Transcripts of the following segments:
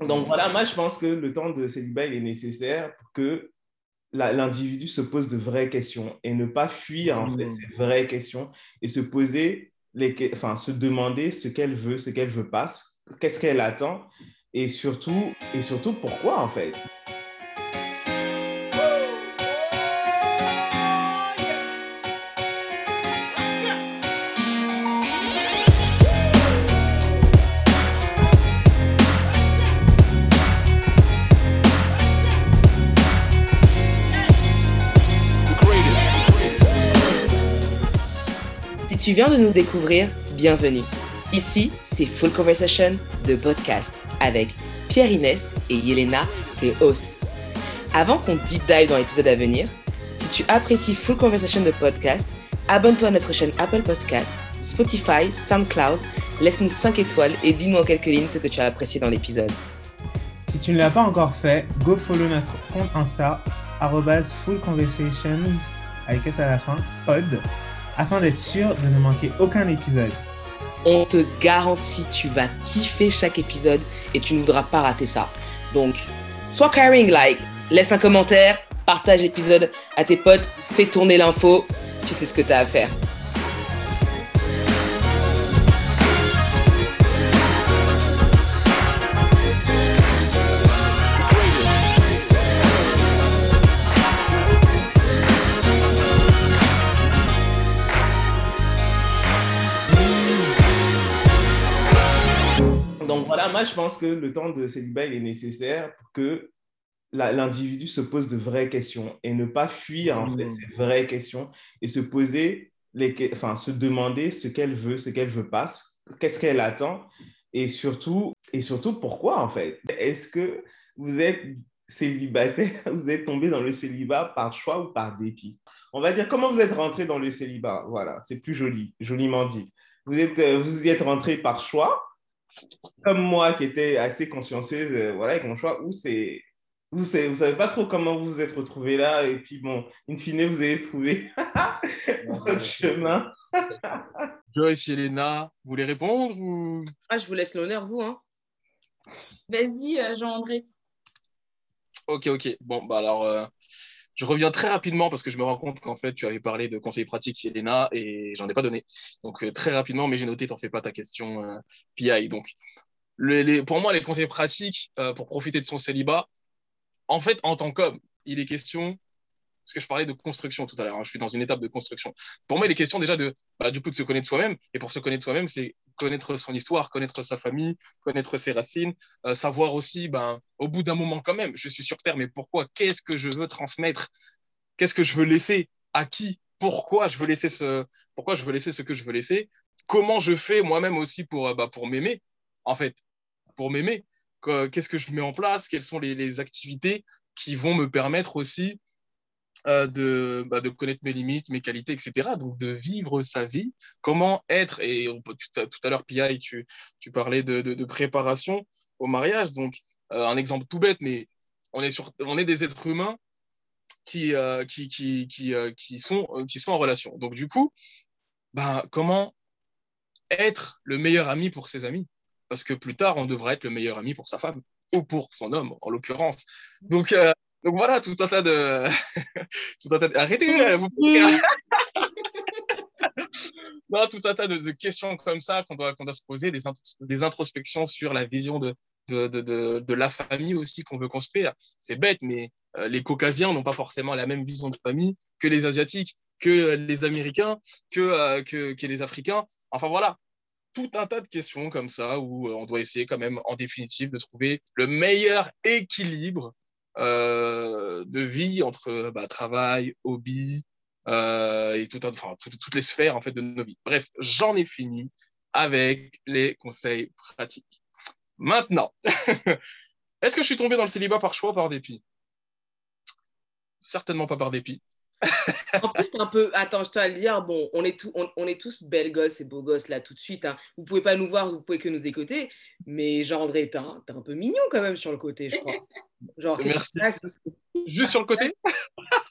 Donc voilà, moi je pense que le temps de célibat il est nécessaire pour que l'individu se pose de vraies questions et ne pas fuir en fait Mm. ces vraies questions et se poser les, enfin se demander ce qu'elle veut, ce qu'elle veut pas, qu'est-ce qu'elle attend et surtout et surtout pourquoi en fait. Tu viens de nous découvrir, bienvenue. Ici, c'est Full Conversation, de podcast, avec Pierre Inès et Yelena, tes hosts. Avant qu'on deep dive dans l'épisode à venir, si tu apprécies Full Conversation de podcast, abonne-toi à notre chaîne Apple Podcasts, Spotify, SoundCloud, laisse-nous 5 étoiles et dis-nous en quelques lignes ce que tu as apprécié dans l'épisode. Si tu ne l'as pas encore fait, go follow notre compte Insta, fullconversations, avec S à la fin, pod, afin d'être sûr de ne manquer aucun épisode. On te garantit, tu vas kiffer chaque épisode et tu ne voudras pas rater ça. Donc, sois caring, like, laisse un commentaire, partage l'épisode à tes potes, fais tourner l'info, tu sais ce que tu as à faire. Je pense que le temps de célibat il est nécessaire pour que l'individu se pose de vraies questions et ne pas fuir en fait Mm. ces vraies questions et se poser les, enfin se demander ce qu'elle veut, ce qu'elle veut pas, qu'est-ce qu'elle attend et surtout et surtout pourquoi en fait? Est-ce que vous êtes célibataire, vous êtes tombé dans le célibat par choix ou par dépit? On va dire comment vous êtes rentré dans le célibat? Voilà, c'est plus joli, joliment dit. Vous êtes euh, vous y êtes rentré par choix comme moi qui était assez consciencieuse euh, voilà, avec mon choix, ou c'est. Vous ne savez pas trop comment vous vous êtes retrouvé là, et puis bon, in fine, vous avez trouvé votre chemin. Joyce, Elena, vous voulez répondre ou... Ah, je vous laisse l'honneur, vous. Hein. Vas-y, euh, Jean-André. Ok, ok. Bon, bah alors, euh, je reviens très rapidement parce que je me rends compte qu'en fait, tu avais parlé de conseils pratiques, Elena, et j'en ai pas donné. Donc, euh, très rapidement, mais j'ai noté, t'en fais pas ta question euh, PI. Donc, pour moi, les conseils pratiques euh, pour profiter de son célibat, en fait, en tant qu'homme, il est question, parce que je parlais de construction tout à l'heure, hein, je suis dans une étape de construction. Pour moi, il est question déjà de, bah, du coup, de se connaître soi-même. Et pour se connaître soi-même, c'est connaître son histoire, connaître sa famille, connaître ses racines, euh, savoir aussi, ben, au bout d'un moment quand même, je suis sur Terre, mais pourquoi Qu'est-ce que je veux transmettre? Qu'est-ce que je veux laisser? À qui? Pourquoi je veux laisser ce, pourquoi je veux laisser ce que je veux laisser? Comment je fais moi-même aussi pour, euh, bah, pour m'aimer, en fait, pour m'aimer. Que- Qu'est-ce que je mets en place? Quelles sont les, les activités qui vont me permettre aussi de, bah, de connaître mes limites, mes qualités, etc. Donc de vivre sa vie, comment être, et tout à, l'heure, Pi, tu, tu parlais de, de- préparation au mariage, donc euh, un exemple tout bête, mais on est, sur, on est des êtres humains qui, euh, qui, qui, qui, euh, qui, sont, euh, qui sont en relation. Donc du coup, bah, comment être le meilleur ami pour ses amis? Parce que plus tard, on devra être le meilleur ami pour sa femme, ou pour son homme, en l'occurrence. Donc, euh, donc voilà, tout un tas de... tout un tas de... Arrêtez, euh, vous pouvez- non, tout un tas de, de questions comme ça qu'on doit, qu'on doit se poser, des, des introspections sur la vision de, de, de, la famille aussi qu'on veut construire. C'est bête, mais euh, les Caucasiens n'ont pas forcément la même vision de famille que les Asiatiques, que les Américains, que, euh, que, que les Africains. Enfin voilà, tout un tas de questions comme ça où on doit essayer quand même en définitive de trouver le meilleur équilibre de vie entre bah, travail, hobby, euh, et tout- toutes les sphères en fait de nos vies. Bref, j'en ai fini avec les conseils pratiques. Maintenant, est-ce que je suis tombé dans le célibat par choix ou par dépit? Certainement pas par dépit. En plus, c'est un peu. Attends, je tiens à le dire. Bon, on est, tout, on, on est tous belles gosses et beaux gosses là tout de suite. Hein. Vous pouvez pas nous voir, vous pouvez que nous écouter. Mais Jean-André, t'es un, t'es un peu mignon quand même sur le côté, je crois. Genre, passe Juste sur le côté?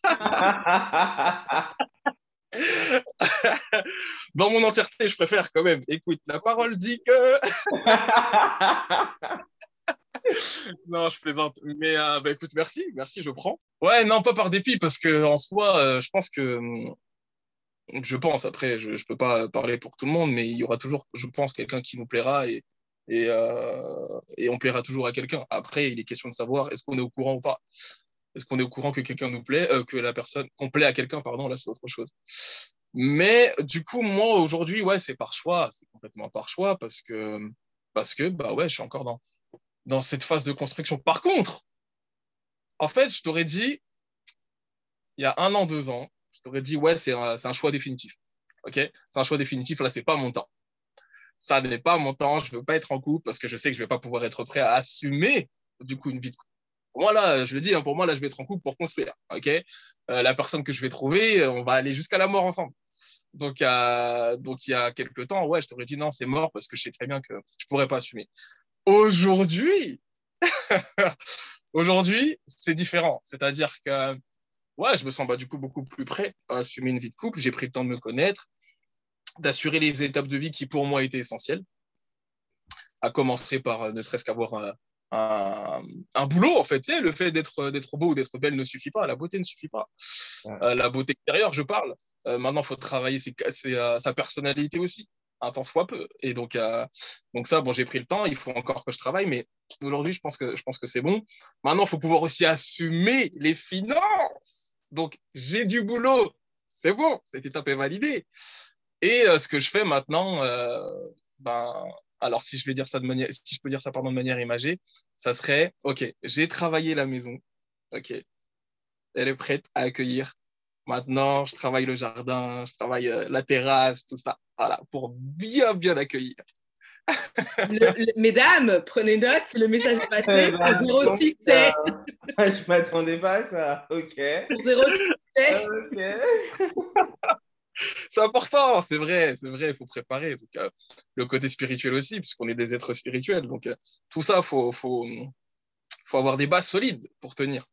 Dans mon entièreté, je préfère quand même. Écoute, la parole dit que. non, je plaisante. Mais euh, bah, écoute, merci, merci, je prends. Ouais, non, pas par dépit, parce que en soi, euh, je pense que. hum, Je pense, après, je ne peux pas parler pour tout le monde, mais il y aura toujours, je pense, quelqu'un qui nous plaira et, et, euh, et on plaira toujours à quelqu'un. Après, il est question de savoir est-ce qu'on est au courant ou pas? Est-ce qu'on est au courant que quelqu'un nous plaît, que la personne, qu'on plaît à quelqu'un, pardon, là, c'est autre chose. Mais du coup, moi, aujourd'hui, ouais, c'est par choix, c'est complètement par choix parce que, parce que, bah ouais, je suis encore dans, dans cette phase de construction. Par contre, en fait, je t'aurais dit, il y a un an, deux ans, je t'aurais dit, ouais, c'est un, choix définitif. OK? C'est un choix définitif. Là, c'est pas mon temps. Ça n'est pas mon temps. Je veux pas être en couple parce que je sais que je vais pas pouvoir être prêt à assumer, du coup, une vie de couple. Pour moi, là, je le dis, hein, pour moi, là, je vais être en couple pour construire. OK? Euh, la personne que je vais trouver, on va aller jusqu'à la mort ensemble. Donc, euh, donc, il y a quelques temps, ouais, je t'aurais dit non, c'est mort parce que je sais très bien que je pourrais pas assumer. Aujourd'hui, aujourd'hui, c'est différent. C'est-à-dire que ouais, je me sens bah, du coup beaucoup plus prêt à assumer une vie de couple. J'ai pris le temps de me connaître, d'assurer les étapes de vie qui pour moi étaient essentielles, à commencer par euh, ne serait-ce qu'avoir un, un, un boulot en fait. Tu sais, le fait d'être d'être beau ou d'être belle ne suffit pas, la beauté ne suffit pas. Ouais. Euh, la beauté extérieure, je parle. Euh, maintenant, il faut travailler ses- ses, euh, sa personnalité aussi, un tant soit peu. Et donc, euh, donc ça, bon, j'ai pris le temps. Il faut encore que je travaille, mais aujourd'hui, je pense que que c'est bon. Maintenant, il faut pouvoir aussi assumer les finances. Donc, j'ai du boulot. C'est bon, cette étape est validée. Et euh, ce que je fais maintenant, euh, ben, alors si je vais dire ça de manière, si je peux dire ça pardon, de manière imagée, ça serait, ok, j'ai travaillé la maison, ok, elle est prête à accueillir. Maintenant, je travaille le jardin, je travaille euh, la terrasse, tout ça, voilà, pour bien bien accueillir. Le- le- mesdames, prenez note, le message est passé Eh ben, au 06 donc, euh, je m'attendais pas à ça. Ok. au 06 Ok. C'est important, c'est vrai, c'est vrai, il faut préparer. Donc, euh, le côté spirituel aussi, puisqu'on est des êtres spirituels. Donc, euh, tout ça, il faut, faut, faut avoir des bases solides pour tenir.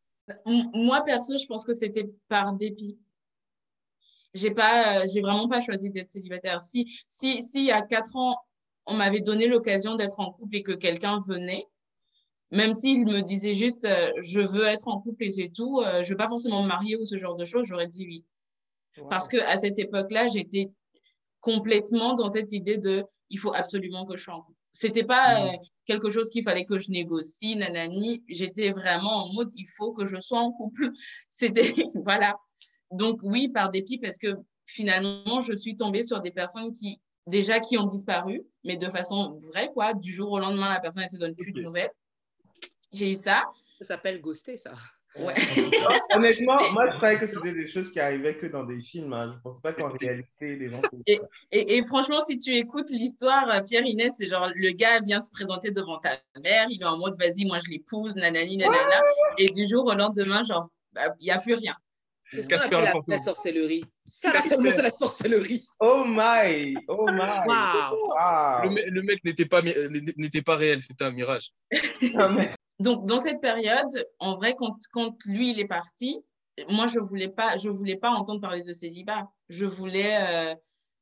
M- Moi, perso, je pense que c'était par dépit. J'ai pas, euh, j'ai vraiment pas choisi d'être célibataire. Si, si, si, il y a quatre ans, on m'avait donné l'occasion d'être en couple et que quelqu'un venait, même s'il me disait juste, euh, je veux être en couple et c'est tout, euh, je veux pas forcément me marier ou ce genre de choses, j'aurais dit oui. Parce que à cette époque-là, j'étais complètement dans cette idée de il faut absolument que je sois en couple. C'était pas euh, quelque chose qu'il fallait que je négocie, nanani. J'étais vraiment en mode il faut que je sois en couple. C'était voilà. Donc oui, par dépit parce que finalement, je suis tombée sur des personnes qui déjà qui ont disparu, mais de façon vraie quoi. Du jour au lendemain, la personne ne te donne plus de nouvelles. J'ai eu ça. Ça s'appelle ghoster, ça. Ouais. Honnêtement, moi, je croyais que c'était des choses qui arrivaient que dans des films. hein. Je ne pensais pas qu'en réalité, les gens. Et, et franchement, si tu écoutes l'histoire, euh, Pierre Inès, c'est genre le gars vient se présenter devant ta mère, il est en mode vas-y, moi je l'épouse, nanani, nanana. Et du jour au lendemain, genre, bah, il n'y a plus rien. Qu'on appelle la, fantôme. la sorcellerie. Ça, là, c'est la sorcellerie. Oh my! Oh my! Wow. Le, me- le mec n'était pas, euh, n'était pas réel, c'était un mirage. Donc, dans cette période, en vrai, quand, quand lui, il est parti, moi, je voulais pas, je voulais pas entendre parler de célibat. Je voulais, euh,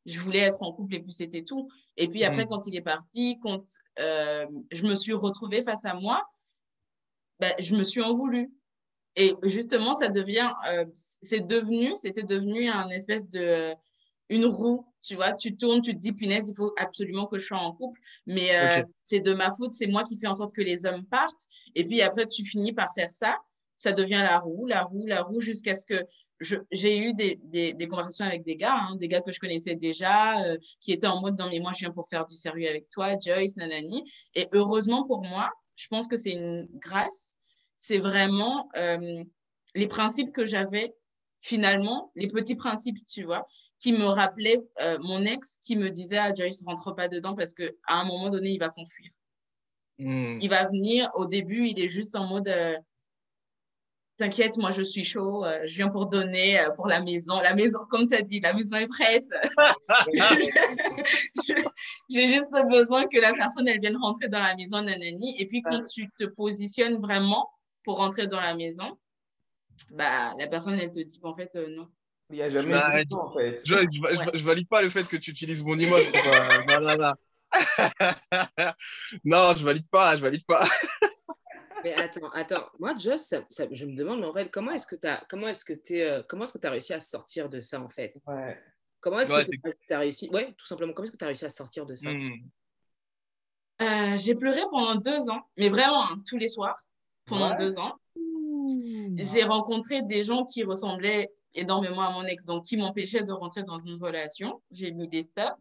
je voulais être en couple et puis c'était tout. Et puis après, Mhm. quand il est parti, quand euh, je me suis retrouvée face à moi, ben, je me suis en voulu. Et justement, ça devient, euh, c'est devenu, c'était devenu un espèce de, une roue, tu vois, tu tournes, tu te dis, punaise, il faut absolument que je sois en couple, mais euh, c'est de ma faute, c'est moi qui fais en sorte que les hommes partent, et puis après, tu finis par faire ça, ça devient la roue, la roue, la roue, jusqu'à ce que je- j'ai eu des, des, des conversations avec des gars, hein, des gars que je connaissais déjà, euh, qui étaient en mode, non, mais moi, je viens pour faire du sérieux avec toi, Joyce, nanani, et heureusement pour moi, je pense que c'est une grâce, c'est vraiment euh, les principes que j'avais, finalement, les petits principes, tu vois, qui me rappelaient euh, mon ex qui me disait, ah, Joyce, rentre pas dedans parce qu'à un moment donné, il va s'enfuir. Hmm. Il va venir, au début, il est juste en mode, euh, t'inquiète, moi, je suis chaud, euh, je viens pour donner pour la maison. La maison, comme tu as dit, la maison est prête. J'ai juste besoin que la personne, elle vienne rentrer dans la maison, nanani. Et puis, quand tu te positionnes vraiment pour rentrer dans la maison, bah, la personne, elle te dit, en fait, euh, non. Il n'y a jamais Bah, eu de en fait. Je, je, je- je valide pas le fait que tu utilises mon image. pour, euh, non, je valide pas, je valide pas. Mais attends, attends. Moi, Joss, ça- ça- je me demande, mais en fait, comment est-ce que tu as, comment est-ce que t'es, euh, comment est-ce que tu as réussi à sortir de ça, en fait? Ouais. Comment est-ce Ouais, que tu as réussi Ouais, tout simplement, comment est-ce que tu as réussi à sortir de ça? Hmm. Euh, j'ai pleuré pendant deux ans, mais vraiment hein, tous les soirs, pendant Ouais. deux ans. J'ai rencontré des gens qui ressemblaient énormément à mon ex, donc qui m'empêchaient de rentrer dans une relation. J'ai mis des stops.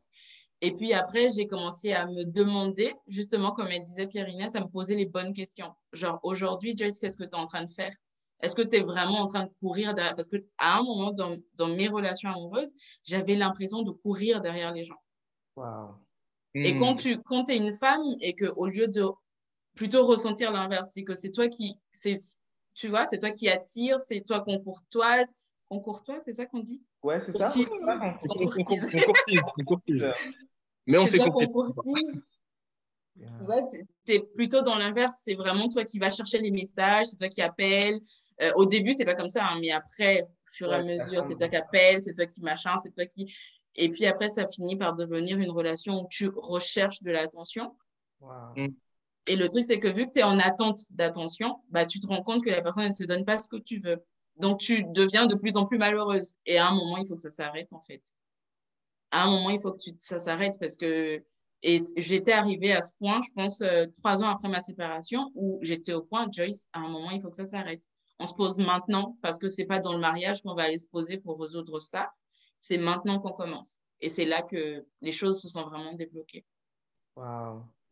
Et puis après, j'ai commencé à me demander, justement, comme elle disait Pierre-Inès, à me poser les bonnes questions. Genre, aujourd'hui, Joyce, qu'est-ce que tu es en train de faire? Est-ce que tu es vraiment en train de courir derrière? Parce qu'à un moment, dans, dans mes relations amoureuses, j'avais l'impression de courir derrière les gens. Wow. Et Hmm. quand tu quand es une femme et que au lieu de plutôt ressentir l'inverse, c'est que c'est toi qui c'est tu vois, c'est toi qui attire, c'est toi qu'on courtoise, qu'on courtoise, c'est ça qu'on dit? Ouais, c'est ça. On, courtise. Mais on s'est toi compris. courtise. Tu es plutôt dans l'inverse, c'est vraiment toi qui vas chercher les messages, c'est toi qui appelles. Euh, au début, c'est pas comme ça, hein, mais après, au fur et à Ouais, mesure, c'est toi qui appelles, c'est toi qui machin, c'est toi qui. Et puis après, ça finit par devenir une relation où tu recherches de l'attention. Wow. Et le truc, c'est que vu que tu es en attente d'attention, bah, tu te rends compte que la personne ne te donne pas ce que tu veux. Donc, tu deviens de plus en plus malheureuse. Et à un moment, il faut que ça s'arrête, en fait. À un moment, il faut que ça s'arrête parce que. Et j'étais arrivée à ce point, je pense, euh, trois ans après ma séparation, où j'étais au point, Joyce, à un moment, il faut que ça s'arrête. On se pose maintenant parce que c'est pas dans le mariage qu'on va aller se poser pour résoudre ça. C'est maintenant qu'on commence. Et c'est là que les choses se sont vraiment débloquées.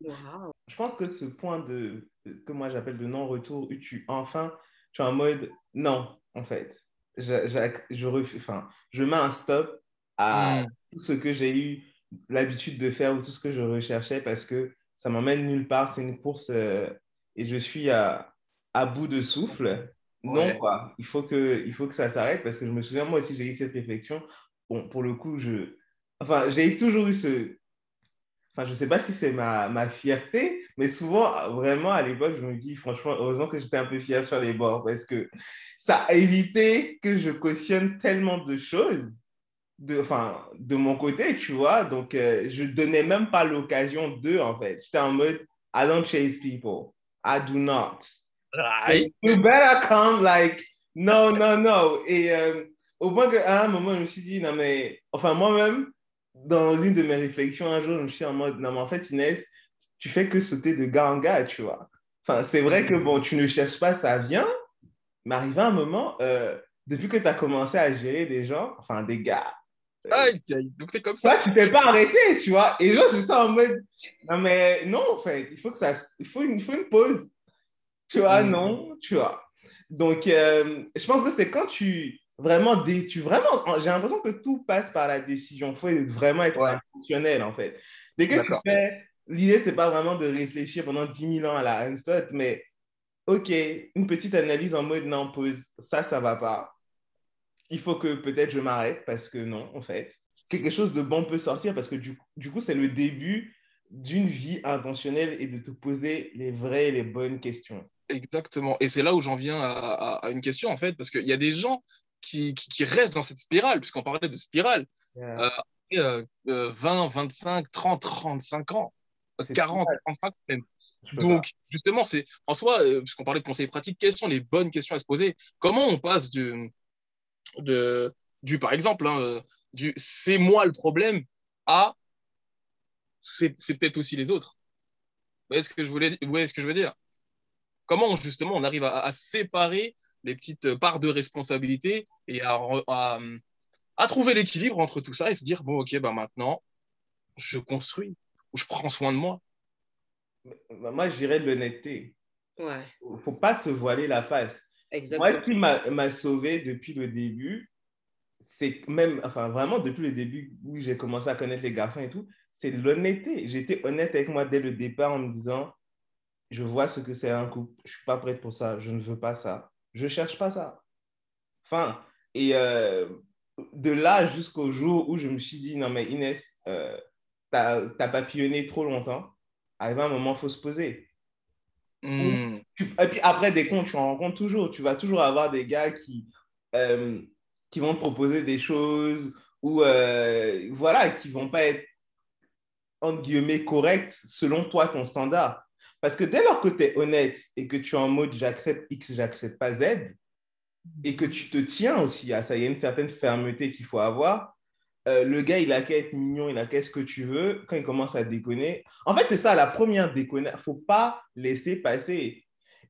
Wow. Je pense que ce point de, que moi j'appelle de non-retour, où tu enfin, tu es en mode non, en fait. Je, je, ref- enfin, je mets un stop à Mm. tout ce que j'ai eu l'habitude de faire ou tout ce que je recherchais parce que ça m'emmène nulle part. C'est une course euh, et je suis à, à bout de souffle. Non, quoi. Il faut que, il faut que ça s'arrête parce que je me souviens, moi aussi, j'ai eu cette réflexion. Bon, pour le coup, je. Enfin, j'ai toujours eu ce, Enfin, je sais pas si c'est ma, ma fierté, mais souvent, vraiment, à l'époque, je me dis, franchement, heureusement que j'étais un peu fier sur les bords parce que ça a évité que je cautionne tellement de choses de, enfin, de mon côté, tu vois. Donc, euh, je donnais même pas l'occasion d'eux, en fait. J'étais en mode, I don't chase people. I do not. Aïe. You better come, like, no, no, no. Et euh, au point qu'à un moment, je me suis dit, non, mais, enfin, moi-même, dans l'une de mes réflexions, un jour, je me suis en mode, non, mais en fait, Inès, tu fais que sauter de gars en gars, tu vois. Enfin, c'est vrai que, bon, tu ne cherches pas, ça vient, mais arrivé un moment, euh, depuis que tu as commencé à gérer des gens, enfin, des gars, euh, Aïe, aïe. Donc, t'es comme toi, ça. tu ne t'es pas arrêté, tu vois. Et genre, j'étais en mode, non, mais non, en fait, il faut que ça, se- il faut une, il faut une pause. Tu vois, Mm. non, tu vois. Donc, euh, je pense que c'est quand tu vraiment, tu vraiment, j'ai l'impression que tout passe par la décision. Il faut vraiment être Ouais. intentionnel, en fait. Dès que tu D'accord. fais, l'idée, c'est pas vraiment de réfléchir pendant 10 000 ans à la Aristote, mais OK, une petite analyse en mode, non, pause, ça, ça va pas. Il faut que peut-être je m'arrête parce que non, en fait. Quelque chose de bon peut sortir parce que du, du coup, c'est le début d'une vie intentionnelle et de te poser les vraies et les bonnes questions. Exactement. Et c'est là où j'en viens à, à- à une question, en fait, parce qu'il y a des gens qui, qui, qui restent dans cette spirale, puisqu'on parlait de spirale, Yeah. euh, euh, 20, 25, 30, 35 ans, euh, C'est 40, 35 même. Donc, justement, c'est en soi, euh, puisqu'on parlait de conseils pratiques, quelles sont les bonnes questions à se poser? Comment on passe du, de, du par exemple, hein, euh, du c'est moi le problème à c'est c'est peut-être aussi les autres. Vous voyez ce que je, voulais, vous voyez ce que je veux dire? Comment, justement, on arrive à, à séparer les petites parts de responsabilité et à, re- à, à trouver l'équilibre entre tout ça et se dire, bon, ok, bah maintenant, je construis ou je prends soin de moi. pas. Moi, je dirais de l'honnêteté. Ouais, Il ne faut pas se voiler la face. Moi, exactement. ce qui m'a sauvé depuis le début, c'est même, enfin vraiment depuis le début où j'ai commencé à connaître les garçons et tout, c'est l'honnêteté. J'étais honnête avec moi dès le départ en me disant, je vois ce que c'est un couple, je suis pas prête pour ça, je ne veux pas ça, je cherche pas ça. Enfin, et euh, de là jusqu'au jour où je me suis dit, non mais Inès, euh, t'as as papillonné trop longtemps, arrivé un moment, il faut se poser. Hmm. Et puis après, des comptes, tu en rencontres toujours. Tu vas toujours avoir des gars qui, euh, qui vont te proposer des choses ou euh, voilà, qui vont pas être, entre guillemets, corrects selon toi, ton standard. Parce que dès lors que tu es honnête et que tu es en mode j'accepte X, j'accepte pas Z, et que tu te tiens aussi à ça, il y a une certaine fermeté qu'il faut avoir. Euh, le gars, il a qu'à être mignon, il a qu'à ce que tu veux. Quand il commence à déconner, en fait, c'est ça la première déconner. Il ne faut pas laisser passer.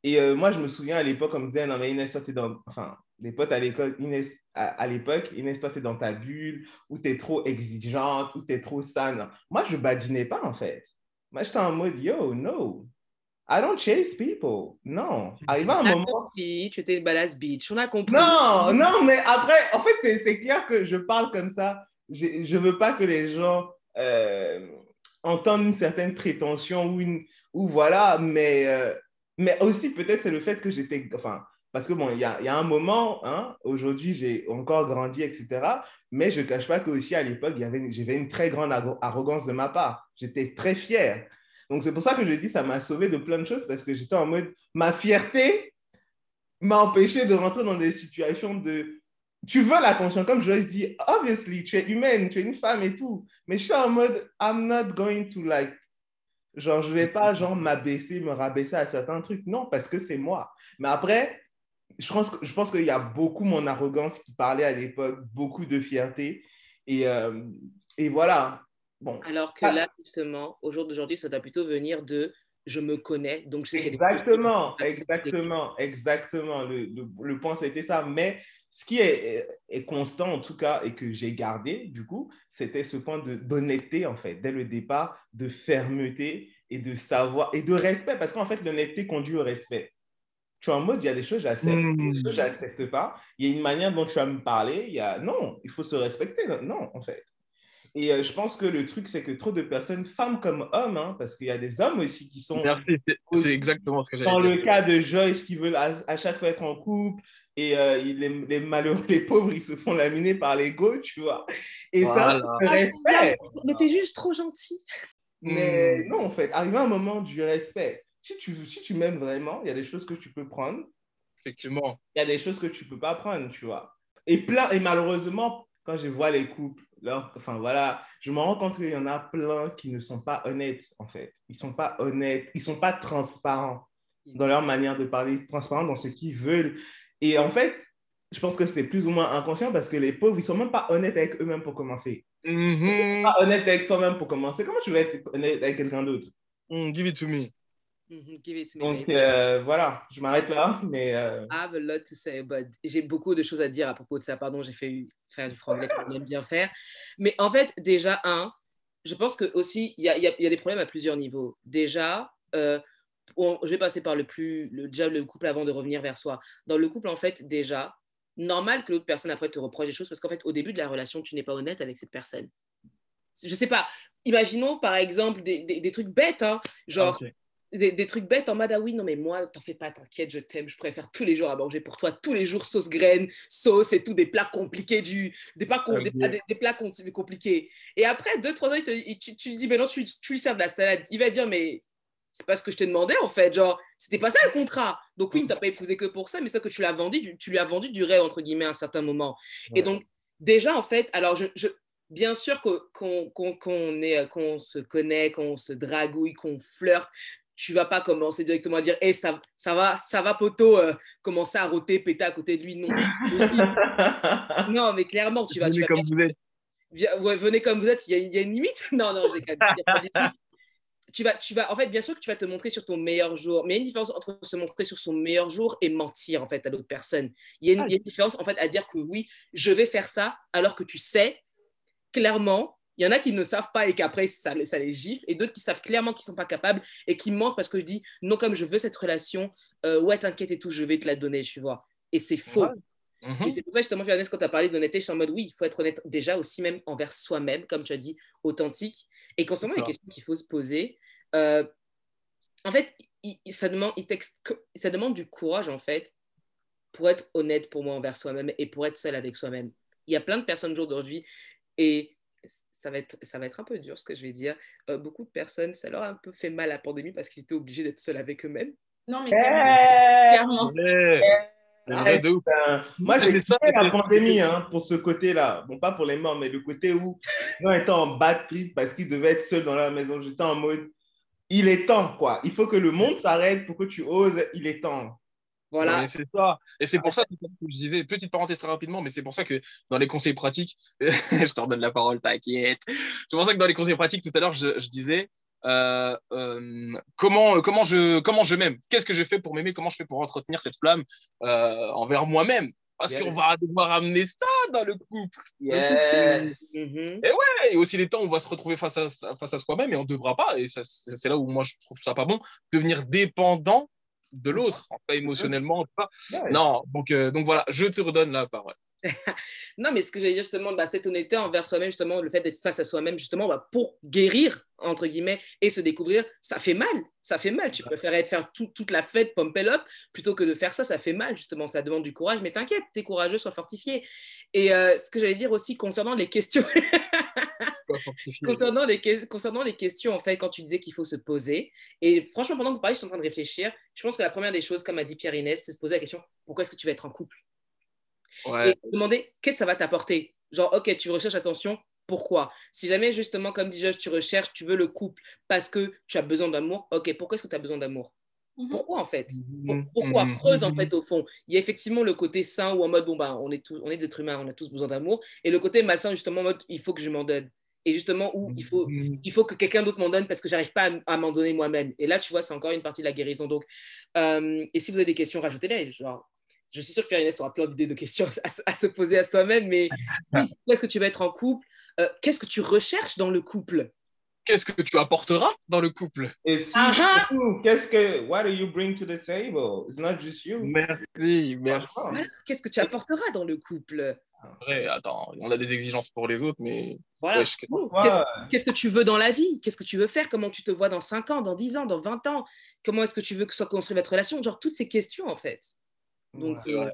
Et euh, moi, je me souviens à l'époque, on me disait, non, mais Inès, toi, es dans. Enfin, les potes à l'école, Inès, à, l'époque, Inès, toi, tu es dans ta bulle, ou tu es trop exigeante, ou tu es trop sane. Moi, je badinais pas, en fait. Moi, j'étais en mode, yo, no. I don't chase people. Non. Arrive un moment. Compris, tu étais badass bitch. On a compris. Non, non, mais après, en fait, c'est clair que je parle comme ça. Je ne veux pas que les gens euh, entendent une certaine prétention ou, une, ou voilà, mais, euh, mais aussi peut-être c'est le fait que j'étais. Enfin, parce que bon, il y a, y a, un moment, hein, aujourd'hui j'ai encore grandi, etc. Mais je ne cache pas qu'aussi à l'époque, j'avais une très grande arrogance de ma part. J'étais très fier. Donc, c'est pour ça que je dis ça m'a sauvé de plein de choses parce que j'étais en mode, ma fierté m'a empêché de rentrer dans des situations de, tu veux l'attention, comme je dis, obviously, tu es humaine, tu es une femme et tout, mais je suis en mode, I'm not going to like, genre, je vais pas, genre, m'abaisser, me rabaisser à certains trucs, non, parce que c'est moi. Mais après, je pense, je pense qu'il y a beaucoup mon arrogance qui parlait à l'époque, beaucoup de fierté, et, euh, et voilà, alors que ah. là, justement, au jour d'aujourd'hui, ça doit plutôt venir de je me connais, donc je sais Exactement, exactement, exactement. Le, le, point, c'était ça. Mais ce qui est, est, constant, en tout cas, et que j'ai gardé, du coup, c'était ce point d'honnêteté, en fait, dès le départ, de fermeté et de savoir, et de respect, parce qu'en fait, l'honnêteté conduit au respect. Tu es en mode, il y a des choses j'accepte, des choses je n'accepte pas. Il y a une manière dont tu vas me parler. Il y a, non, il faut se respecter. Non, en fait. Et euh, je pense que le truc, c'est que trop de personnes, femmes comme hommes, hein, parce qu'il y a des hommes aussi qui sont. Merci, c'est exactement ce que Dans le cas de Joyce, qui veulent à, chaque fois être en couple, et euh, les, les, malheureux, les pauvres, ils se font laminer par l'ego, tu vois. Et ça, c'est respect. Mais t'es juste trop gentil. Mais hmm. non, en fait, arrive un moment du respect. Si tu, si tu m'aimes vraiment, il y a des choses que tu peux prendre. Effectivement. Il y a des choses que tu peux pas prendre, tu vois. Et, plein, et malheureusement, quand je vois les couples enfin voilà, je me rends compte qu'il y en a plein qui ne sont pas honnêtes en fait. Ils sont pas honnêtes, ils sont pas transparents dans leur manière de parler, transparents dans ce qu'ils veulent. Et en fait, je pense que c'est plus ou moins inconscient parce que les pauvres, ils sont même pas honnêtes avec eux-mêmes pour commencer. Ils sont mm-hmm. pas honnêtes avec toi-même pour commencer. Comment tu vas être honnête avec quelqu'un d'autre? Mm, give it to me. Mm-hmm. Donc euh, voilà, je m'arrête là, mais. Euh... I have a lot to say, but j'ai beaucoup de choses à dire à propos de ça. Pardon, j'ai fait faire du franglais qu'on aime bien faire. Mais en fait, déjà, un, je pense que aussi, il y a, y a, des problèmes à plusieurs niveaux. Déjà, euh, je vais passer par le plus, le, déjà le couple avant de revenir vers soi. Dans le couple, en fait, déjà, normal que l'autre personne après te reproche des choses parce qu'en fait, au début de la relation, tu n'es pas honnête avec cette personne. Je sais pas. Imaginons par exemple des, des, trucs bêtes, hein, genre des, trucs bêtes en mode ah oui non mais moi t'en fais pas t'inquiète je t'aime je préfère tous les jours à manger pour toi tous les jours sauce graine sauce et tout des plats compliqués du des plats, des, plats compliqués. Et après deux trois ans tu, tu lui dis mais non tu, tu lui sers de la salade. Il va dire mais c'est pas ce que je t'ai demandé en fait. Genre c'était pas ça le contrat. Donc oui ne t'a pas épousé que pour ça mais ça que tu l'as vendu tu lui as vendu du rêve entre guillemets à un certain moment. Et donc déjà en fait alors je, je bien sûr qu'on qu'on se connaît, qu'on se dragouille, qu'on flirte, tu vas pas commencer directement à dire hey, ça, ça va, ça va poteau, euh, commencer à roter, péter à côté de lui. Non, non mais clairement, tu vas. Venez comme vous êtes. venez comme vous êtes, il y, a une limite Non, non, je l'ai tu vas, tu vas, en fait, bien sûr que tu vas te montrer sur ton meilleur jour, mais il y a une différence entre se montrer sur son meilleur jour et mentir en fait à l'autre personne. Il y, a une, il y a une différence en fait à dire que oui, je vais faire ça, alors que tu sais clairement il y en a qui ne savent pas et qu'après, ça, ça, les gifle, et d'autres qui savent clairement qu'ils ne sont pas capables et qui mentent parce que je dis, non, comme je veux cette relation, euh, ouais, t'inquiète et tout, je vais te la donner, tu vois. Et c'est faux. Mhm. Et c'est pour ça, justement, Johannes, quand tu as parlé d'honnêteté, je suis en mode, oui, il faut être honnête déjà aussi même envers soi-même, comme tu as dit, authentique. Et concernant les questions qu'il faut se poser, euh, en fait, ça, demande, il ça demande du courage, en fait, pour être honnête pour moi envers soi-même et pour être seul avec soi-même. Il y a plein de personnes aujourd'hui et ça va, être, ça va être un peu dur ce que je vais dire. Euh, beaucoup de personnes, ça leur a un peu fait mal la pandémie parce qu'ils étaient obligés d'être seuls avec eux-mêmes. Non, mais clairement. Moi, j'ai fait la pandémie hein, pour ce côté-là. Bon, pas pour les morts, mais le côté où les gens étaient en bad trip parce qu'ils devaient être seuls dans la maison. J'étais en mode, il est temps, quoi. Il faut que le monde s'arrête pour que tu oses, il est temps. Voilà. c'est ça. Et c'est pour ça que je disais, petite parenthèse très rapidement, mais c'est pour ça que dans les conseils pratiques, je te redonne la parole, t'inquiète. C'est pour ça que dans les conseils pratiques, tout à l'heure, je, je, disais euh, euh, comment, comment je, comment je m'aime, qu'est-ce que je fais pour m'aimer, comment je fais pour entretenir cette flamme euh, envers moi-même? Parce qu'on va devoir amener ça dans le couple. Yes. Mm-hmm. Et ouais, et aussi les temps où on va se retrouver face à, face à soi-même et on ne devra pas, et c'est là où moi je trouve ça pas bon, devenir dépendant de l'autre, pas émotionnellement. Pas. Non, donc, euh, donc voilà, je te redonne la parole. non, mais ce que j'allais dire justement, bah, cette honnêteté envers soi-même, justement, le fait d'être face à soi-même, justement, bah, pour guérir, entre guillemets, et se découvrir, ça fait mal. Ça fait mal. Tu préfères être faire toute la fête, pump up, plutôt que de faire ça, ça fait mal, justement. Ça demande du courage, mais t'inquiète, t'es courageux, sois fortifié. Et euh, ce que j'allais dire aussi concernant les questions. concernant, les, concernant les questions, en fait, quand tu disais qu'il faut se poser, et franchement, pendant que vous parlez, je suis en train de réfléchir. Je pense que la première des choses, comme a dit Pierre-Inès, c'est se poser la question pourquoi est-ce que tu vas être en couple? Ouais. Et demander qu'est-ce que ça va t'apporter? Genre, ok, tu recherches attention, pourquoi? Si jamais, justement, comme dit Josh, tu recherches, tu veux le couple parce que tu as besoin d'amour, ok, pourquoi est-ce que tu as besoin d'amour? Mhm. pourquoi en fait? Mhm. Pourquoi? Mhm. Creuse en fait au fond. Il y a effectivement le côté sain où en mode bon bah on est tous, on est des êtres humains, on a tous besoin d'amour, et le côté malsain justement en mode il faut que je m'en donne. Et justement où il faut, il faut que quelqu'un d'autre m'en donne parce que j'arrive pas à, à m'en donner moi-même. Et là tu vois c'est encore une partie de la guérison. Donc euh, et si vous avez des questions rajoutez-les. Genre je suis sûre que Pierre-Inès aura plein d'idées de questions à, à se poser à soi-même, mais est-ce que tu vas être en couple Euh, Qu'est-ce que tu recherches dans le couple? Qu'est-ce que tu apporteras dans le couple? Et si, Ah ah surtout, qu'est-ce que, what do you bring to the table? It's not just you. Merci, merci. Qu'est-ce que tu apporteras dans le couple? Après, attends, on a des exigences pour les autres, mais Voilà. Qu'est-ce Qu'est-ce que tu veux dans la vie? Qu'est-ce que tu veux faire? Comment tu te vois dans 5 ans, dans 10 ans, dans 20 ans? Comment est-ce que tu veux que soit construite votre relation? Genre toutes ces questions en fait. Donc, Ouais. euh,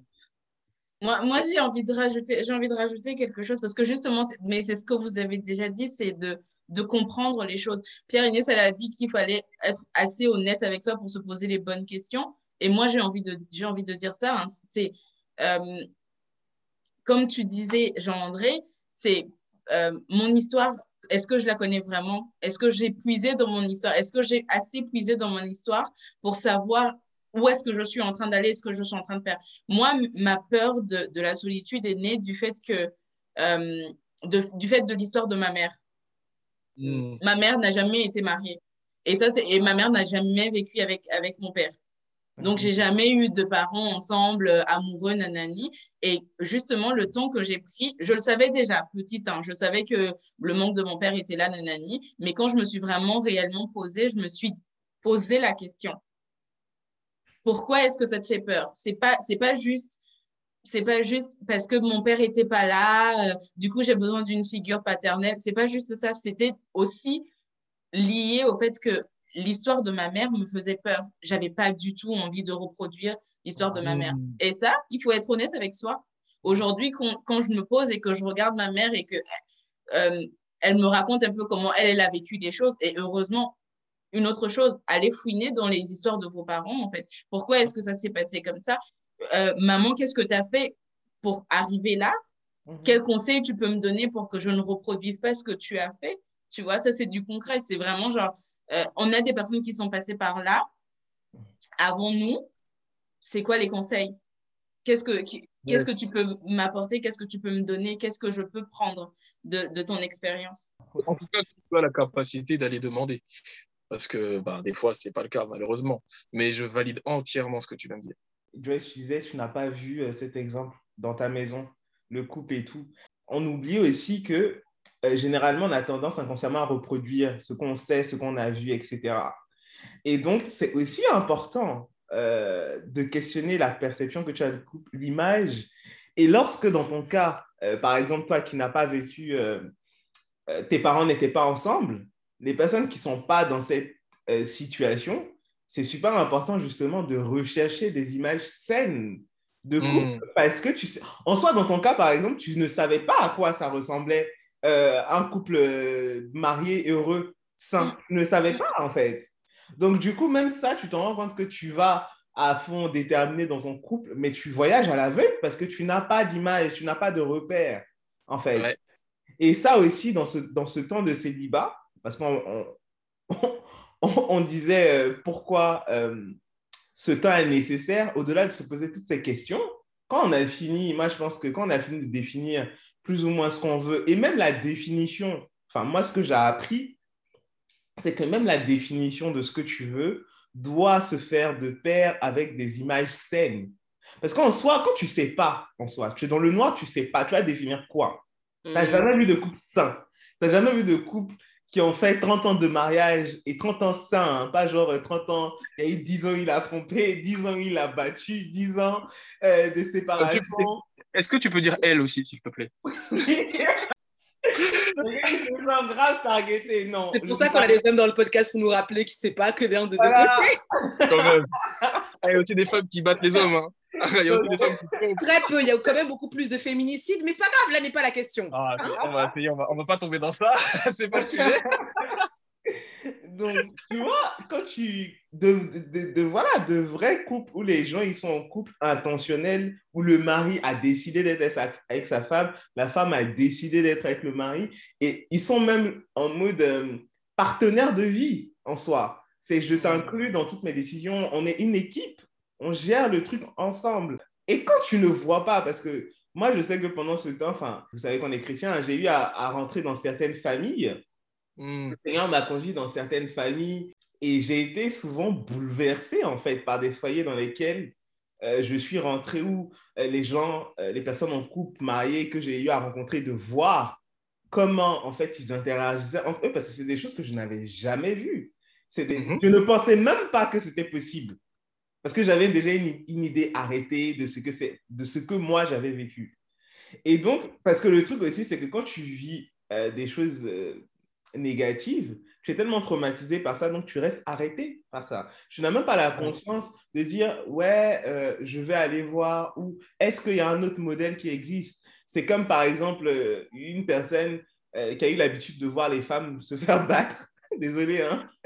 Moi, moi j'ai envie de rajouter, j'ai envie de rajouter quelque chose parce que justement, c'est- mais c'est ce que vous avez déjà dit, c'est de, de comprendre les choses. Pierre Inès, elle a dit qu'il fallait être assez honnête avec soi pour se poser les bonnes questions. Et moi, j'ai envie de, j'ai envie de dire ça. hein. C'est euh, comme tu disais, Jean-André, c'est euh, mon histoire. Est-ce que je la connais vraiment? Est-ce que j'ai puisé dans mon histoire? Est-ce que j'ai assez puisé dans mon histoire pour savoir où est-ce que je suis en train d'aller, ce que je suis en train de faire? Moi, ma peur de, de la solitude est née du fait que euh, de- du fait de l'histoire de ma mère. Hmm. Ma mère n'a jamais été mariée. Et, ça, c'est- et ma mère n'a jamais vécu avec, avec mon père. Donc, j'ai jamais eu de parents ensemble, euh, amoureux, nanani. Et justement, le temps que j'ai pris, je le savais déjà, petite, hein, je savais que le manque de mon père était là, nanani. Mais quand je me suis vraiment réellement posée, je me suis posé la question. Pourquoi est-ce que ça te fait peur? C'est pas, c'est pas juste, c'est pas juste parce que mon père était pas là, euh, du coup, j'ai besoin d'une figure paternelle. C'est pas juste ça. C'était aussi lié au fait que l'histoire de ma mère me faisait peur. J'avais pas du tout envie de reproduire l'histoire de ma mère. Mm. Et ça, il faut être honnête avec soi. Aujourd'hui, quand, quand je me pose et que je regarde ma mère et que euh, elle me raconte un peu comment elle, elle a vécu des choses, et heureusement, une autre chose, allez fouiner dans les histoires de vos parents, en fait. Pourquoi est-ce que ça s'est passé comme ça? Euh, maman, qu'est-ce que tu as fait pour arriver là? Mhm. Quels conseils tu peux me donner pour que je ne reproduise pas ce que tu as fait? Tu vois, ça, c'est du concret. C'est vraiment genre, euh, on a des personnes qui sont passées par là avant nous. C'est quoi les conseils? Qu'est-ce que, qu'est-ce que tu peux m'apporter? Qu'est-ce que tu peux me donner? Qu'est-ce que je peux prendre de, de ton expérience? En tout cas, tu as la capacité d'aller demander. Parce que bah, des fois, ce n'est pas le cas, malheureusement. Mais je valide entièrement ce que tu viens de dire. Joyce, tu disais, tu n'as pas vu euh, cet exemple dans ta maison, le couple et tout. On oublie aussi que euh, généralement, on a tendance inconsciemment à reproduire ce qu'on sait, ce qu'on a vu, etc. Et donc, c'est aussi important euh, de questionner la perception que tu as du couple, l'image. Et lorsque, dans ton cas, euh, par exemple, toi qui n'as pas vécu, tes parents n'étaient pas ensemble, les personnes qui ne sont pas dans cette situation, c'est super important justement de rechercher des images saines de couple Mm. parce que tu sais, en soi, dans ton cas, par exemple, tu ne savais pas à quoi ça ressemblait euh, un couple euh, marié, heureux, sain. Tu ne savais pas, en fait. Donc, du coup, même ça, tu t'en rends compte que tu vas à fond déterminé dans ton couple, mais tu voyages à l'aveugle parce que tu n'as pas d'image, tu n'as pas de repère, en fait. Ouais. Et ça aussi, dans ce, dans ce temps de célibat, parce qu'on on, on, disait euh, pourquoi euh, ce temps est nécessaire, au-delà de se poser toutes ces questions, quand on a fini, moi je pense que quand on a fini de définir plus ou moins ce qu'on veut, et même la définition, enfin moi ce que j'ai appris, c'est que même la définition de ce que tu veux doit se faire de pair avec des images saines. Parce qu'en soi, quand tu ne sais pas, en soi, tu es dans le noir, tu ne sais pas, tu vas définir quoi? Tu n'as mm. jamais vu de couple sain. Tu n'as jamais vu de couple qui ont fait 30 ans de mariage et 30 ans sain, hein, pas genre 30 ans, il y a eu 10 ans il a trompé, 10 ans il a battu, 10 ans euh, de séparation. Est-ce que tu peux dire elle aussi, s'il te plaît? C'est pour ça qu'on a des hommes dans le podcast pour nous rappeler qu'il ne sait pas que bien de deux côtés. Il y a aussi des femmes qui battent les hommes. Hein. il y a Très peu, il y a quand même beaucoup plus de féminicides, mais c'est pas grave, là n'est pas la question. Ah, on va essayer, on va, on va pas tomber dans ça, c'est pas le sujet. Donc, tu vois, quand tu. De, de, voilà, de vrais couples où les gens ils sont en couple intentionnel, où le mari a décidé d'être avec sa femme, la femme a décidé d'être avec le mari, et ils sont même en mode euh, partenaire de vie en soi. C'est je t'inclus dans toutes mes décisions, on est une équipe, on gère le truc ensemble. Et quand tu ne vois pas, parce que moi je sais que pendant ce temps, enfin, vous savez qu'on est chrétien, j'ai eu à rentrer dans certaines familles Mm. Le Seigneur m'a conduit dans certaines familles et j'ai été souvent bouleversé en fait par des foyers dans lesquels euh, je suis rentré où euh, les gens, euh, les personnes en couple, mariées que j'ai eu à rencontrer, de voir comment en fait ils interagissaient entre eux parce que c'est des choses que je n'avais jamais vues. Mm-hmm. Je ne pensais même pas que c'était possible parce que j'avais déjà une, une, idée arrêtée de ce que c'est, de ce que moi j'avais vécu. Et donc, parce que le truc aussi, c'est que quand tu vis des choses négative, tu es tellement traumatisé par ça, donc tu restes arrêté par ça. Tu n'as même pas la conscience de dire, ouais, euh, je vais aller voir, ou est-ce qu'il y a un autre modèle qui existe? C'est comme par exemple euh, une personne euh, qui a eu l'habitude de voir les femmes se faire battre. Désolé, hein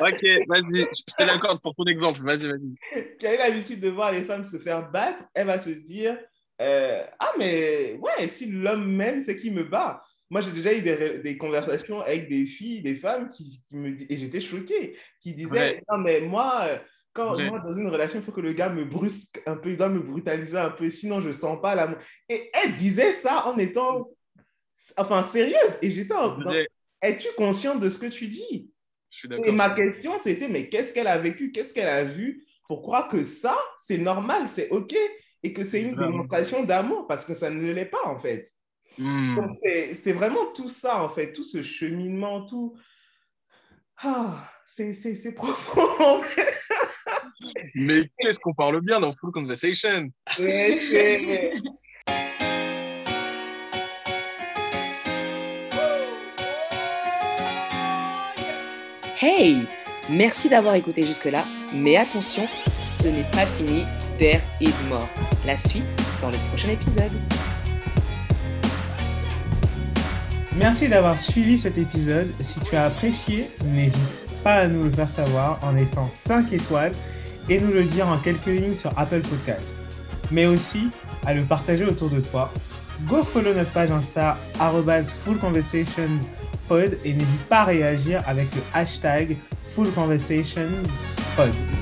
Ok, vas-y, je te l'accorde pour ton exemple, vas-y, vas-y. Qui a eu l'habitude de voir les femmes se faire battre, elle va se dire, ah mais ouais, si l'homme m'aime, c'est qui me bat moi, j'ai déjà eu des, des, conversations avec des filles, des femmes qui, qui me et j'étais choquée, qui disaient Non, mais moi, euh, quand moi, dans une relation, il faut que le gars me brusque un peu, il doit me brutaliser un peu, sinon je sens pas l'amour. Et elle disait ça en étant, enfin, sérieuse. Et j'étais en Es-tu consciente de ce que tu dis? Je suis Et ma question, c'était Mais qu'est-ce qu'elle a vécu? Qu'est-ce qu'elle a vu pour croire que ça, c'est normal, c'est OK et que c'est une démonstration d'amour? Parce que ça ne l'est pas, en fait. Hmm. C'est vraiment tout ça, en fait, tout ce cheminement, tout. Ah, c'est profond. Mais qu'est-ce qu'on parle bien dans Full Conversation Hey Merci d'avoir écouté jusque-là, mais attention, ce n'est pas fini, There is more. La suite dans le prochain épisode. Merci d'avoir suivi cet épisode. Si tu as apprécié, n'hésite pas à nous le faire savoir en laissant 5 étoiles et nous le dire en quelques lignes sur Apple Podcasts. Mais aussi à le partager autour de toi. Go follow notre page Insta fullconversationspod et n'hésite pas à réagir avec le hashtag fullconversationspod.